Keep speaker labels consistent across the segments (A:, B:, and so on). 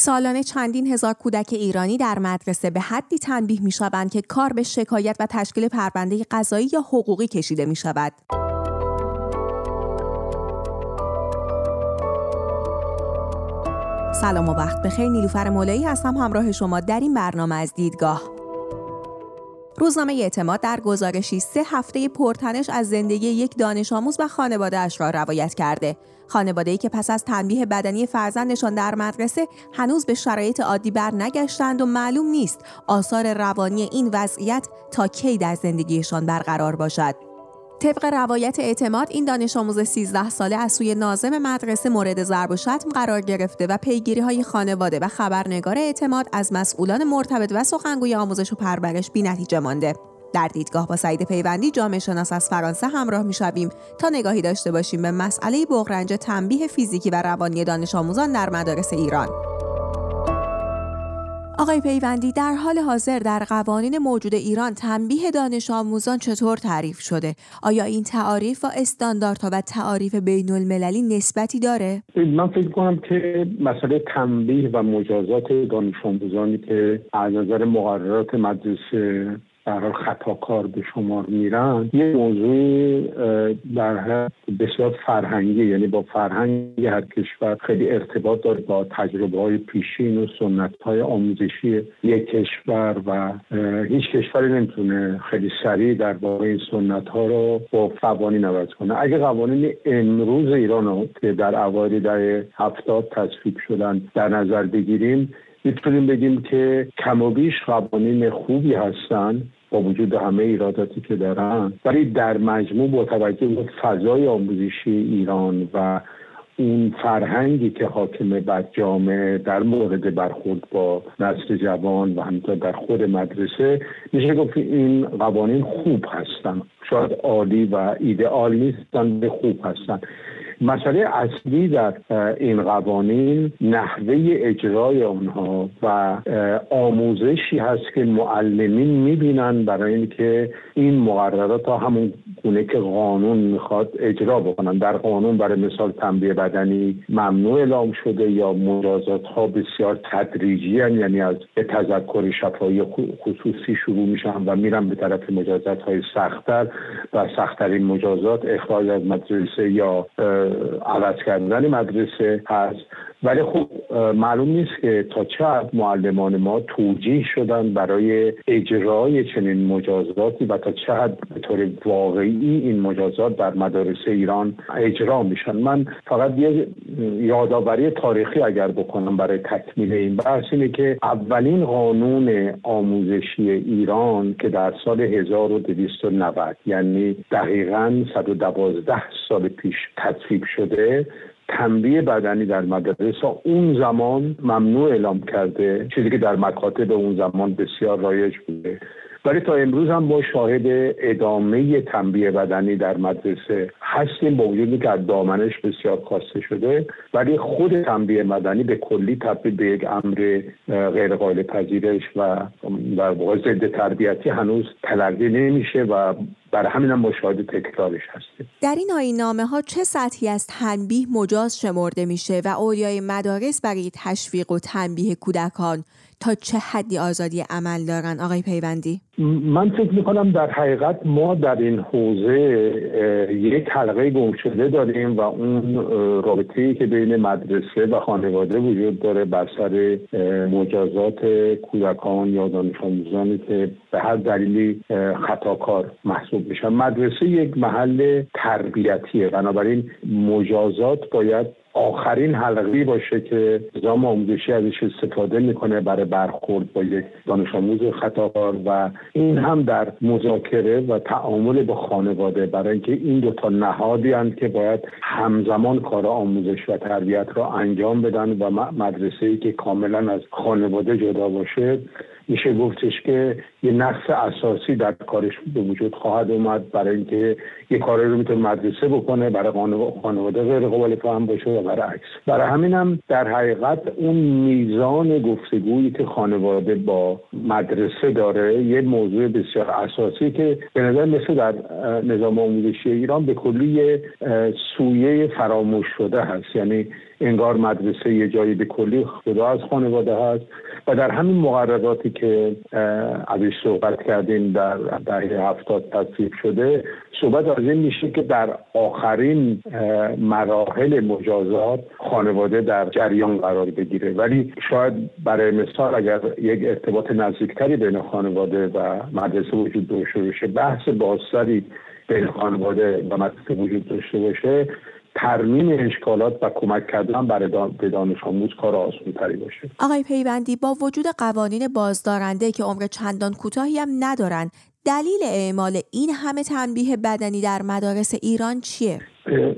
A: سالانه چندین هزار کودک ایرانی در مدرسه به حدی تنبیه می شوند که کار به شکایت و تشکیل پرونده قضایی یا حقوقی کشیده می شود. سلام و وقت بخیر. نیلوفر مولایی هستم. همراه شما در این برنامه از دیدگاه. روزنامه اعتماد در گزارشی سه هفته پرتنش از زندگی یک دانش آموز و خانوادهاش را روایت کرده. خانواده ای که پس از تنبیه بدنی فرزندشان در مدرسه هنوز به شرایط عادی بر نگشتند و معلوم نیست آثار روانی این وضعیت تا کی در زندگیشان برقرار باشد. طبق روایت اعتماد این دانش آموز 13 ساله از سوی نازم مدرسه مورد ضرب و شتم قرار گرفته و پیگیری های خانواده و خبرنگار اعتماد از مسئولان مرتبط و سخنگوی آموزش و پرورش نتیجه مانده. در دیدگاه با سعید پیوندی جامعه شناس از فرانسه همراه می شویم تا نگاهی داشته باشیم به مسئله بغرنج تنبیه فیزیکی و روانی دانش آموزان در مدارس ایران. آقای پیوندی در حال حاضر در قوانین موجود ایران تنبیه دانش آموزان چطور تعریف شده؟ آیا این تعاریف و استانداردها و تعاریف بین المللی نسبتی داره؟
B: من فکر کنم که مسئله تنبیه و مجازات دانش آموزانی که از نظر مقررات مدرسه برای خطاکار به شمار میرن. یه موضوع در بسیار فرهنگی یعنی با فرهنگ هر کشور خیلی ارتباط داره با تجربه های پیشین و سنت های آموزشی یک کشور و هیچ کشوری نمی‌تونه خیلی سریع در واقع این سنت ها رو با قوانین عوض کنه. اگه قوانین امروز ایران رو که در اوایل در هفتاد تصویب شدن در نظر بگیریم می‌تونیم بگیم که کم و بیش قوانین خوبی هستن با وجود همه ایراداتی که دارن. ولی در مجموع با توجه به فضای آموزشی ایران و اون فرهنگی که حاکمه بر جامعه در مورد برخورد با نسل جوان و همینطور در خود مدرسه میشه گفت این قوانین خوب هستن. شاید عالی و ایدئال نیستن به خوب هستن. مسئله اصلی در این قوانین نحوه اجرای آنها و آموزشی هست که معلمین می‌بینن برای اینکه این مقررات ها همون گونه که قانون می‌خواد اجرا بکنن در قانون برای مثال تنبیه بدنی ممنوع اعلام شده یا مجازات ها بسیار تدریجی هن. یعنی از تذکر شفایی خصوصی شروع میشن و میرن به طرف مجازات های سختتر و سختترین مجازات اخراج از مدرسه یا عوض کردن مدرسه هست. ولی خب معلوم نیست که تا چه معلمان ما توجیه شدن برای اجرای چنین مجازاتی و تا چه به طور واقعی این مجازات در مدارس ایران اجرا میشن. من فقط یه یادآوری تاریخی اگر بکنم برای تکمیل این بحث اینه که اولین قانون آموزشی ایران که در سال 1290 یعنی دقیقا 112 سال پیش تصویب شده تنبیه بدنی در مدرسه اون زمان ممنوع اعلام کرده چیزی که در مکاتب اون زمان بسیار رایج بوده. ولی تا امروز هم با شاهد ادامه تنبیه بدنی در مدرسه هستیم با وجودی که از دامنش بسیار کاسته شده. ولی خود تنبیه بدنی به کلی تبدیل به یک امر غیر قابل پذیرش و در واقع ضد تربیتی هنوز تلقی نمیشه و برای همین هم مشاهده تکرارش هستیم
A: در این آین نامه ها چه سطحی از تنبیه مجاز شمرده میشه و اولیای مدارس برای تشویق و تنبیه کودکان تا چه حدی آزادی عمل دارن آقای پیوندی؟
B: من فکر می‌کنم در حقیقت ما در این حوزه یک حلقه گم شده داریم و اون رابطه که بین مدرسه و خانواده وجود داره بر سر مجازات کودکان یا دانش آموزانی که به هر دلیلی خطاکار محسوب میشن. مدرسه یک محل تربیتیه. بنابراین مجازات باید آخرین حلقی باشه که نظام آموزشی ازش استفاده می‌کنه برای برخورد با یک دانش آموز خطاکار و این هم در مذاکره و تعامل با خانواده. برای اینکه این دو تا نهادی هستند که باید همزمان کار آموزش و تربیت را انجام بدن و مدرسه ای که کاملا از خانواده جدا باشه میشه گفتش که یه نقص اساسی در کارش به وجود خواهد اومد برای اینکه یه کاری رو می‌تونه مدرسه بکنه برای خانواده غیر قابل فهم باشه و برعکس. برای همین هم در حقیقت اون میزان گفتگویی که خانواده با مدرسه داره یه موضوع بسیار اساسی که به نظر مثل در نظام آموزشی ایران به کلی سویه فراموش شده هست. یعنی انگار مدرسه یه جایی به کلی جدا از خانواده هست. و در همین مقرراتی که ازش صحبت کردیم در دهه هفتاد تصویب شده صحبت از این میشه که در آخرین مراحل مجازات خانواده در جریان قرار بگیره. ولی شاید برای مثال اگر یک ارتباط نزدیکتری بین خانواده و مدرسه وجود داشته باشه بحث بازتری بین خانواده و مدرسه وجود داشته باشه ترمیم اشکالات و کمک کردن برای به دانش آموز کار آسان تری باشه
A: آقای پیوندی با وجود قوانین بازدارنده که عمر چندان کوتاهی هم ندارن دلیل اعمال این همه تنبیه بدنی در مدارس ایران چیه؟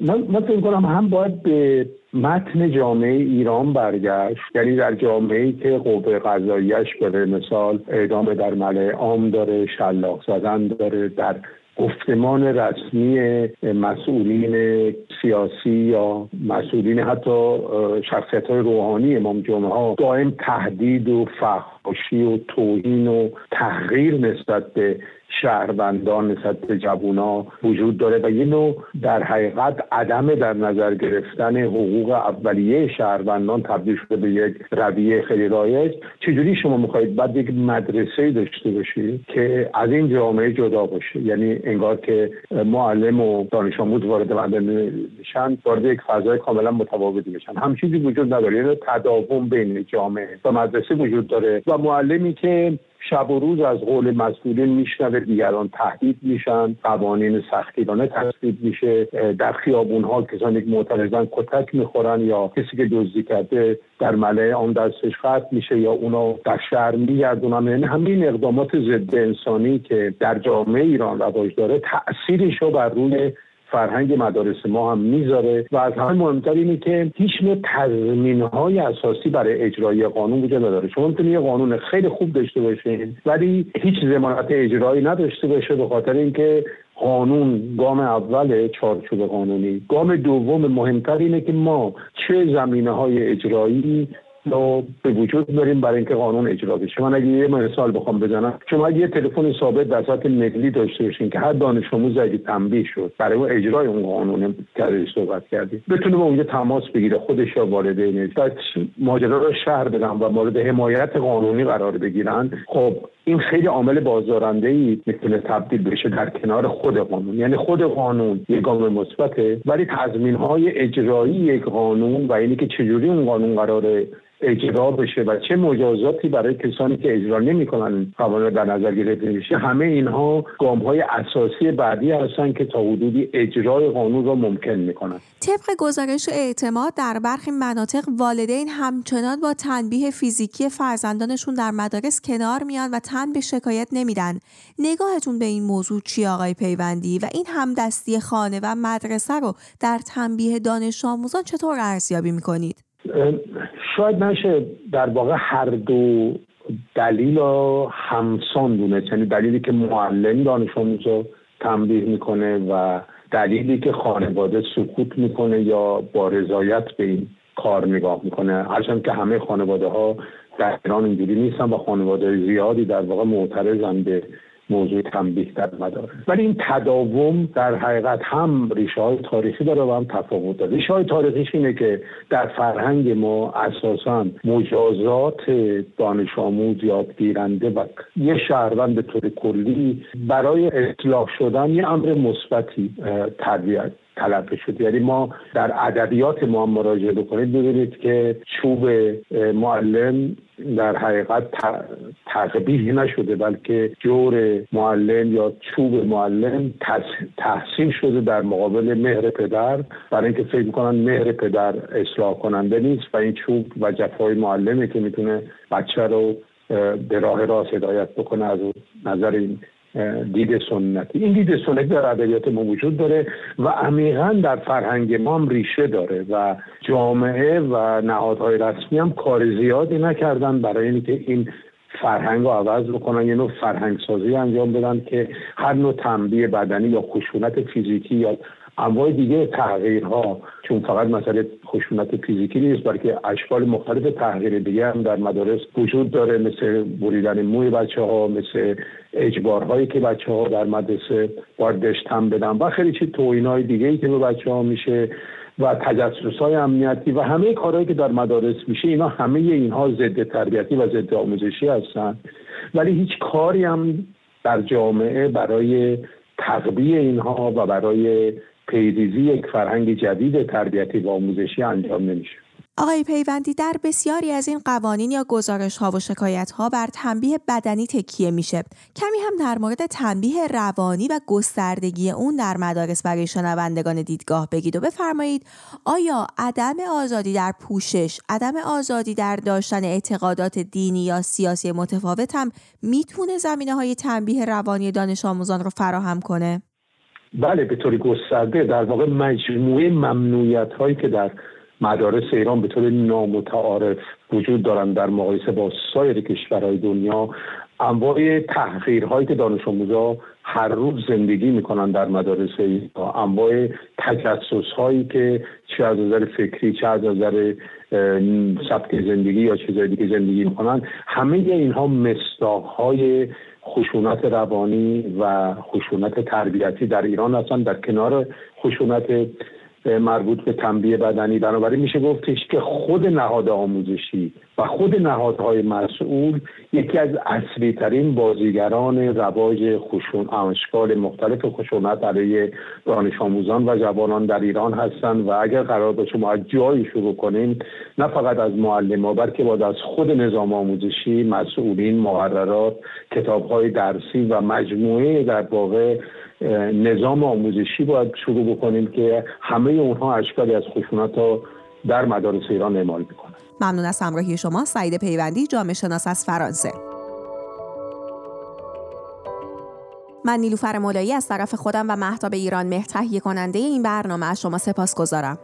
B: من فکر کنم هم باید به متن جامعه ایران برگشت یعنی در جامعه ای که قوه قضاییش به مثال اعدام در ملع عام داره شلاق زدن داره در گفتمان رسمی مسئولین سیاسی یا مسئولین حتی شخصیت های روحانی امام جمعه ها دائم تهدید و فحاشی و توهین و تحقیر نسبت به شهروندان نسبت به جوونا وجود داره و یه نوع در حقیقت عدم در نظر گرفتن حقوق اولیه شهروندان تبدیل شده به یک رویه خیلی رایج. چجوری شما می‌خواهید بعد یک مدرسه داشته باشید که از این جامعه جدا باشه؟ یعنی انگار که معلم و دانش آموز وارد مدرسه میشن وارد یک فضای کاملا متفاوتی بشن هم چیزی وجود نداره. یعنی تداوم بین جامعه و مدرسه وجود داره و معلمی که شب و روز از قول مسئولین میشنوه دیگران تهدید میشن قوانین سختگیرانه تصویب میشه. در خیابون ها کسانی که معترضن کتک می‌خورن یا کسی که دزدی کرده در ملعه آن دستش قطع میشه یا اونا در شهر میگردونن. یعنی همین اقدامات ضد انسانی که در جامعه ایران رواج داره تأثیرش رو بر روی فرهنگ مدارس ما هم می‌ذاره و از همه مهمتر اینه که هیچ نوع تضمین های اساسی برای اجرای قانون وجود نداره. شما می‌تونید یه قانون خیلی خوب داشته باشین ولی هیچ زمانت اجرایی نداشته باشه به خاطر اینکه قانون گام اول چارچوب قانونی. گام دوم مهمتر اینه که ما چه زمینه های اجرایی رو به وجود داریم برای اینکه قانون اجرا بشه. من اگه یه مثال بخوام بزنم شما اگه یه تلفن ثابت در سطح ملی داشته باشین که هر دانش آموز اگه تنبیه شد برای اون اجرای اون قانون که صحبت کردیم بتونه با اونجا تماس بگیره خودش یا والدینش بعد ماجرا رو شهر بدن و مورد حمایت قانونی قرار بگیرن. خب این خیلی عامل بازدارنده ای می‌تونه تبدیل بشه در کنار خود قانون. یعنی خود قانون یک گام مثبته ولی تضمین های اجرایی یک قانون و اینی که چجوری اون قانون قراره اجرا بشه و چه مجازاتی برای کسانی که اجرا نمی‌کنن قوانین در نظر گرفته میشه. همه اینها گام های اساسی بعدی هستن که تا حدودی اجرای قانون را ممکن می‌کنن.
A: طبق گزارش اعتماد در برخی مناطق والدین همچنان با تنبیه فیزیکی فرزندانشون در مدارس کنار میان و تن به شکایت نمیدن. نگاهتون به این موضوع چی آقای پیوندی؟ و این همدستی خانه و مدرسه رو در تنبیه دانش آموزان چطور ارزیابی می‌کنید؟
B: شاید نشه در واقع هر دو دلیل رو همسان دونه. یعنی دلیلی که معلم دانش آموز رو تنبیه می‌کنه و دلیلی که خانواده سکوت می‌کنه یا با رضایت به این کار نگاه می‌کنه. هرچند که همه خانواده ها در ایران اینجوری نیستن و خانواده زیادی در واقع معترضن به موضوع تنبیه در مداره ولی این تداوم در حقیقت هم ریشه های تاریخی داره و هم تفاوت داره. ریشه های تاریخیش اینه که در فرهنگ ما اساسا مجازات دانش آموز یادگیرنده و یه شهروند به طور کلی برای اطلاق شدن یه امر مثبتی تربیت طلب شد. یعنی ما در ادبیات ما مراجعه بکنید ببینید که چوب معلم در حقیقت تقبیح نشده بلکه جور معلم یا چوب معلم تحصیل شده در مقابل مهر پدر. برای اینکه فکر می‌کنن مهر پدر اصلاح کننده نیست و این چوب و جفای معلمه که می‌تونه بچه رو به راه راست هدایت بکنه از نظر این دید سنتی. این دید سنتی در ادبیات ما وجود داره و عمیقا در فرهنگ ما هم ریشه داره و جامعه و نهادهای رسمی هم کار زیادی نکردن برای اینکه این فرهنگ رو عوض بکنن یه نوع فرهنگ سازی انجام بدن که هر نوع تنبیه بدنی یا خشونت فیزیکی یا انواع دیگه تغییرها چون فقط مسئله خشونت فیزیکی نیست بلکه اشکال مختلف تغییر دیگه هم در مدارس وجود داره مثل بریدن موی بچه ها مثل اجبارهایی که بچه ها در مدرسه باید هم بدن و خیلی چی توهین های دیگه ای که به بچه ها میشه. و تجسس های امنیتی و همه کارهایی که در مدارس میشه اینا همه اینها ضد تربیتی و ضد آموزشی هستن. ولی هیچ کاری هم در جامعه برای تقبیه اینها و برای پیریزی یک فرهنگ جدید تربیتی و آموزشی انجام نمیشه.
A: آقای پیوندی در بسیاری از این قوانین یا گزارش ها و شکایت ها بر تنبیه بدنی تکیه میشه. کمی هم در مورد تنبیه روانی و گستردگی اون در مدارس برای شنوندگان دیدگاه بگید و بفرمایید آیا عدم آزادی در پوشش عدم آزادی در داشتن اعتقادات دینی یا سیاسی متفاوت هم می‌تونه زمینه های تنبیه روانی دانش آموزان رو فراهم کنه؟
B: بله به طوری گسترده در واقع مجموعه ممنوعیت هایی که در مدارس ایران به طور نامتعارف وجود دارند در مقایسه با سایر کشورهای دنیا. انواع تحقیرهایی که دانش آموزا هر روز زندگی می‌کنن در مدارس انواع تجسس هایی که چه از نظر فکری چه از نظر سبک زندگی یا چیزهای دیگه زندگی می‌کنن همه اینها مستاق های خشونت روانی و خشونت تربیتی در ایران هستند. در کنار خشونت مربوط به تنبیه بدنی. بنابراین میشه گفتش که خود نهاد آموزشی و خود نهادهای مسئول یکی از اصلی ترین بازیگران رواج خشون اشکال مختلف خشونت علیه دانش آموزان و جوانان در ایران هستند و اگر قرار باشه ما از جایی شروع کنیم نه فقط از معلم بلکه باید از خود نظام آموزشی مسئولین مقررات کتابهای درسی و مجموعه در واقع نظام آموزشی باید شروع بکنیم که همه اونها اشکالی از خشونت ها در مدارس ایران اعمال می‌کنن
A: ممنون از همراهی شما سعید پیوندی جامعه شناس از فرانسه. من نیلوفر مولایی از طرف خودم و محتاب ایران مهر تهیه کننده این برنامه از شما سپاس گذارم